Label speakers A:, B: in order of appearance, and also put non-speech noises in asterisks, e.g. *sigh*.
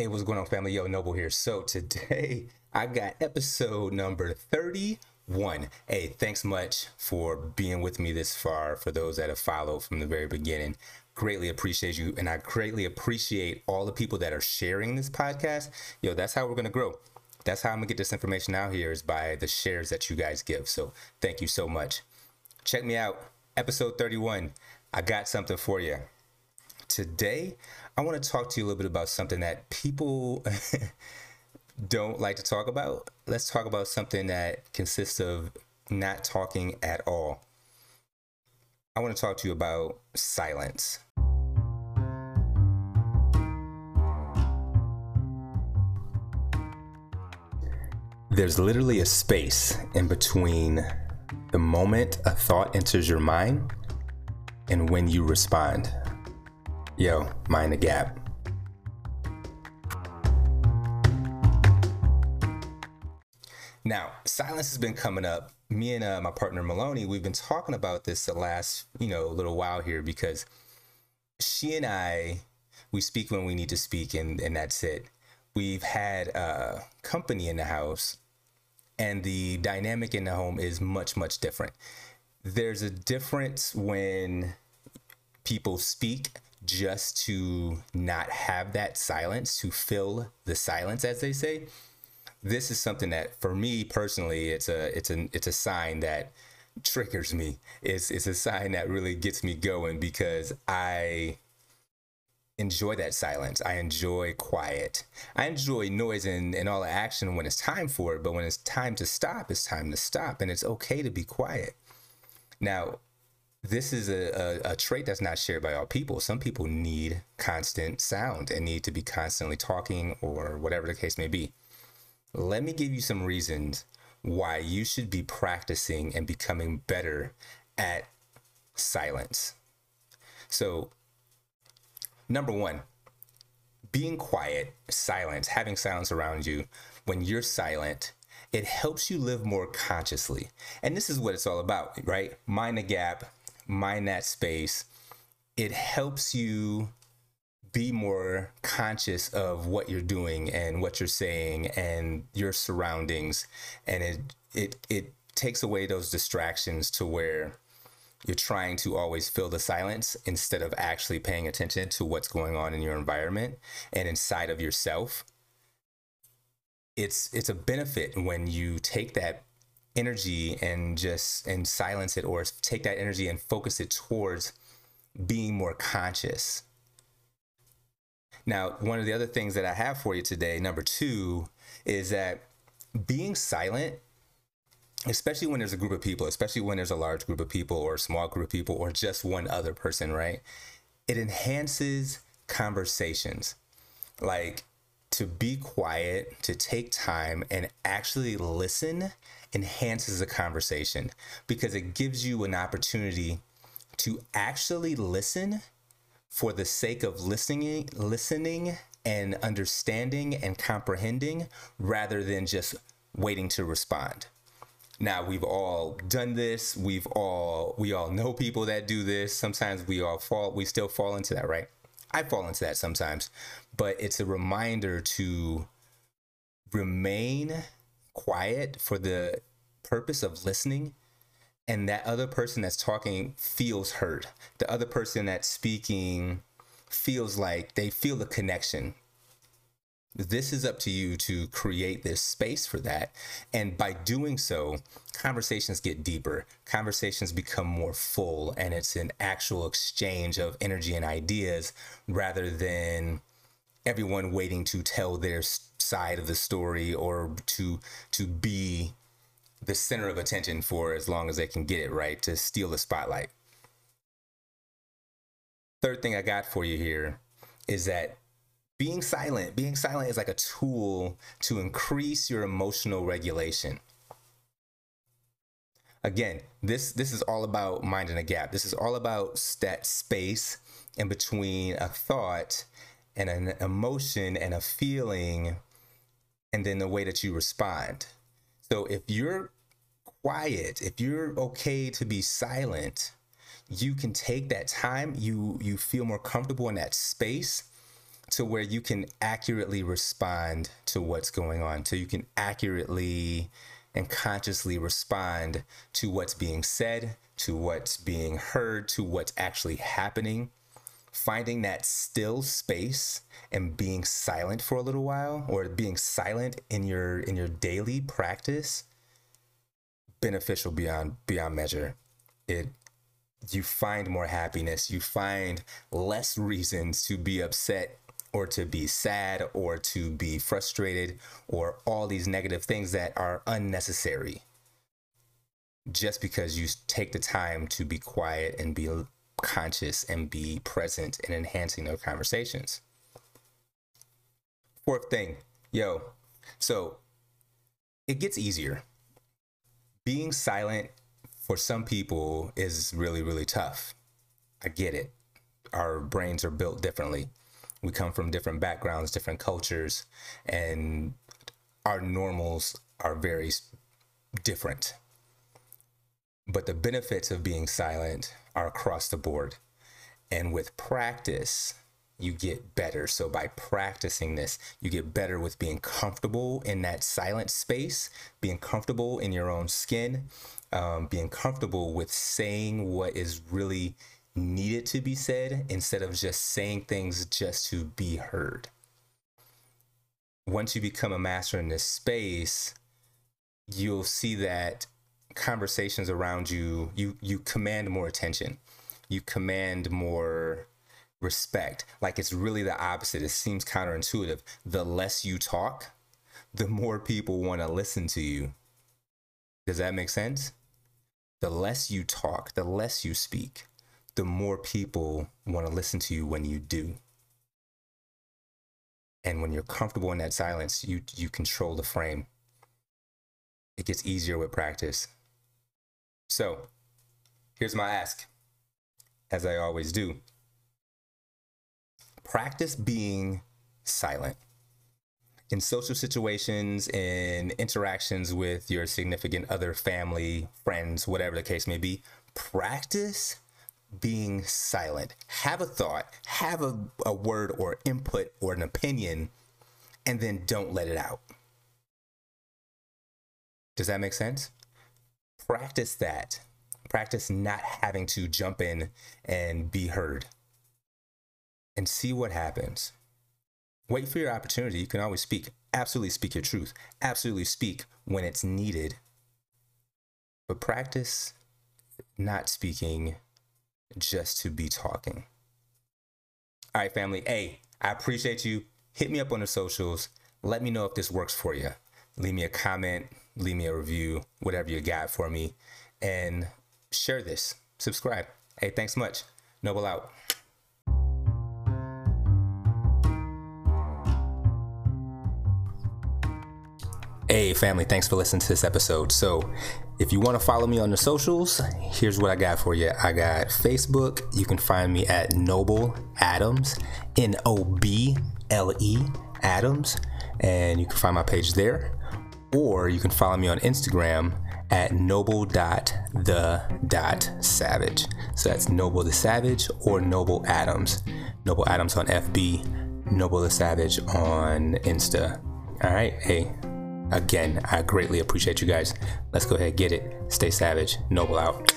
A: Hey, what's going on, family? Yo, Noble here. So today I got episode number 31. Hey, thanks much for being with me this far. For those that have followed from the very beginning, greatly appreciate you. And I greatly appreciate all the people that are sharing this podcast. Yo, that's how we're going to grow. That's how I'm going to get this information out here is by the shares that you guys give. So thank you so much. Check me out. Episode 31. I got something for you. Today, I want to talk to you a little bit about something that people *laughs* don't like to talk about. Let's talk about something that consists of not talking at all. I want to talk to you about silence. There's literally a space in between the moment a thought enters your mind and when you respond. Yo, mind the gap. Now, silence has been coming up. Me and uh, my partner Maloney, we've been talking about this the last, you know, little while here because she and I, we speak when we need to speak, and, and that's it. We've had uh, company in the house, and the dynamic in the home is much, much different. There's a difference when people speak just to not have that silence, to fill the silence, as they say. This is something that, for me personally, it's a it's a it's a sign that triggers me. It's it's a sign that really gets me going because I enjoy that silence. I enjoy quiet. I enjoy noise and, and all the action when it's time for it, but when it's time to stop, it's time to stop. And it's okay to be quiet. Now, this is a, a, a, trait that's not shared by all people. Some people need constant sound and need to be constantly talking or whatever the case may be. Let me give you some reasons why you should be practicing and becoming better at silence. So, number one, being quiet, silence, having silence around you when you're silent it helps you live more consciously. And this is what it's all about, right? Mind the gap, mind that space, it helps you be more conscious of what you're doing and what you're saying and your surroundings. And it it it takes away those distractions to where you're trying to always fill the silence instead of actually paying attention to what's going on in your environment and inside of yourself. It's it's a benefit when you take that energy and just and silence it or take that energy and focus it towards being more conscious. Now, one of the other things that I have for you today, number two, is that being silent, especially when there's a group of people, especially when there's a large group of people or a small group of people or just one other person, right? It enhances conversations. Like to be quiet, to take time and actually listen enhances a conversation because it gives you an opportunity to actually listen for the sake of listening listening and understanding and comprehending rather than just waiting to respond. Now we've all done this. We've all we all know people that do this. Sometimes we all fall we still fall into that, right? I fall into that sometimes. But it's a reminder to remain quiet for the purpose of listening and that other person that's talking feels heard. The other person that's speaking feels like they feel the connection. This is up to you to create this space for that and by doing so conversations get deeper. Conversations become more full and it's an actual exchange of energy and ideas rather than everyone waiting to tell their side of the story or to to be the center of attention for as long as they can get it right to steal the spotlight. Third thing I got for you here is that being silent, being silent is like a tool to increase your emotional regulation. Again, this this is all about minding a gap. This is all about that space in between a thought and an emotion and a feeling and then the way that you respond. So if you're quiet, if you're okay to be silent, you can take that time, you you feel more comfortable in that space to where you can accurately respond to what's going on, so you can accurately and consciously respond to what's being said, to what's being heard, to what's actually happening. Finding that still space and being silent for a little while or being silent in your in your daily practice beneficial beyond beyond measure. It you find more happiness, you find less reasons to be upset or to be sad or to be frustrated or all these negative things that are unnecessary just because you take the time to be quiet and be conscious and be present in enhancing those conversations. Fourth thing, yo, so it gets easier. Being silent for some people is really, really tough. I get it. Our brains are built differently we come from different backgrounds, different cultures, and our normals are very different. But the benefits of being silent are across the board. And with practice, you get better. So by practicing this, you get better with being comfortable in that silent space, being comfortable in your own skin, um, being comfortable with saying what is really needed to be said instead of just saying things just to be heard. Once you become a master in this space, you'll see that conversations around you, you you command more attention. You command more respect. Like it's really the opposite. It seems counterintuitive. The less you talk, the more people want to listen to you. Does that make sense? The less you talk, the less you speak, the more people want to listen to you when you do. And when you're comfortable in that silence, you you control the frame. It gets easier with practice. So, here's my ask, as I always do. Practice being silent. In social situations, in interactions with your significant other, family, friends, whatever the case may be, practice being silent. Have a thought, have a, a word or input or an opinion, and then don't let it out. Does that make sense? Practice that. Practice not having to jump in and be heard and see what happens. Wait for your opportunity. You can always speak. Absolutely speak your truth. Absolutely speak when it's needed. But practice not speaking just to be talking. All right, family. Hey, I appreciate you. Hit me up on the socials. Let me know if this works for you. Leave me a comment, leave me a review, whatever you got for me, and share this. Subscribe. Hey, thanks much. Noble out. Hey, family, thanks for listening to this episode. So, if you want to follow me on the socials, here's what I got for you. I got Facebook. You can find me at Noble Adams, N O B L E Adams, and you can find my page there. Or you can follow me on Instagram at noble.the.savage. So that's Noble the Savage or Noble Adams. Noble Adams on FB, Noble the Savage on Insta. All right, hey, Again, I greatly appreciate you guys. Let's go ahead, get it. Stay savage. Noble out.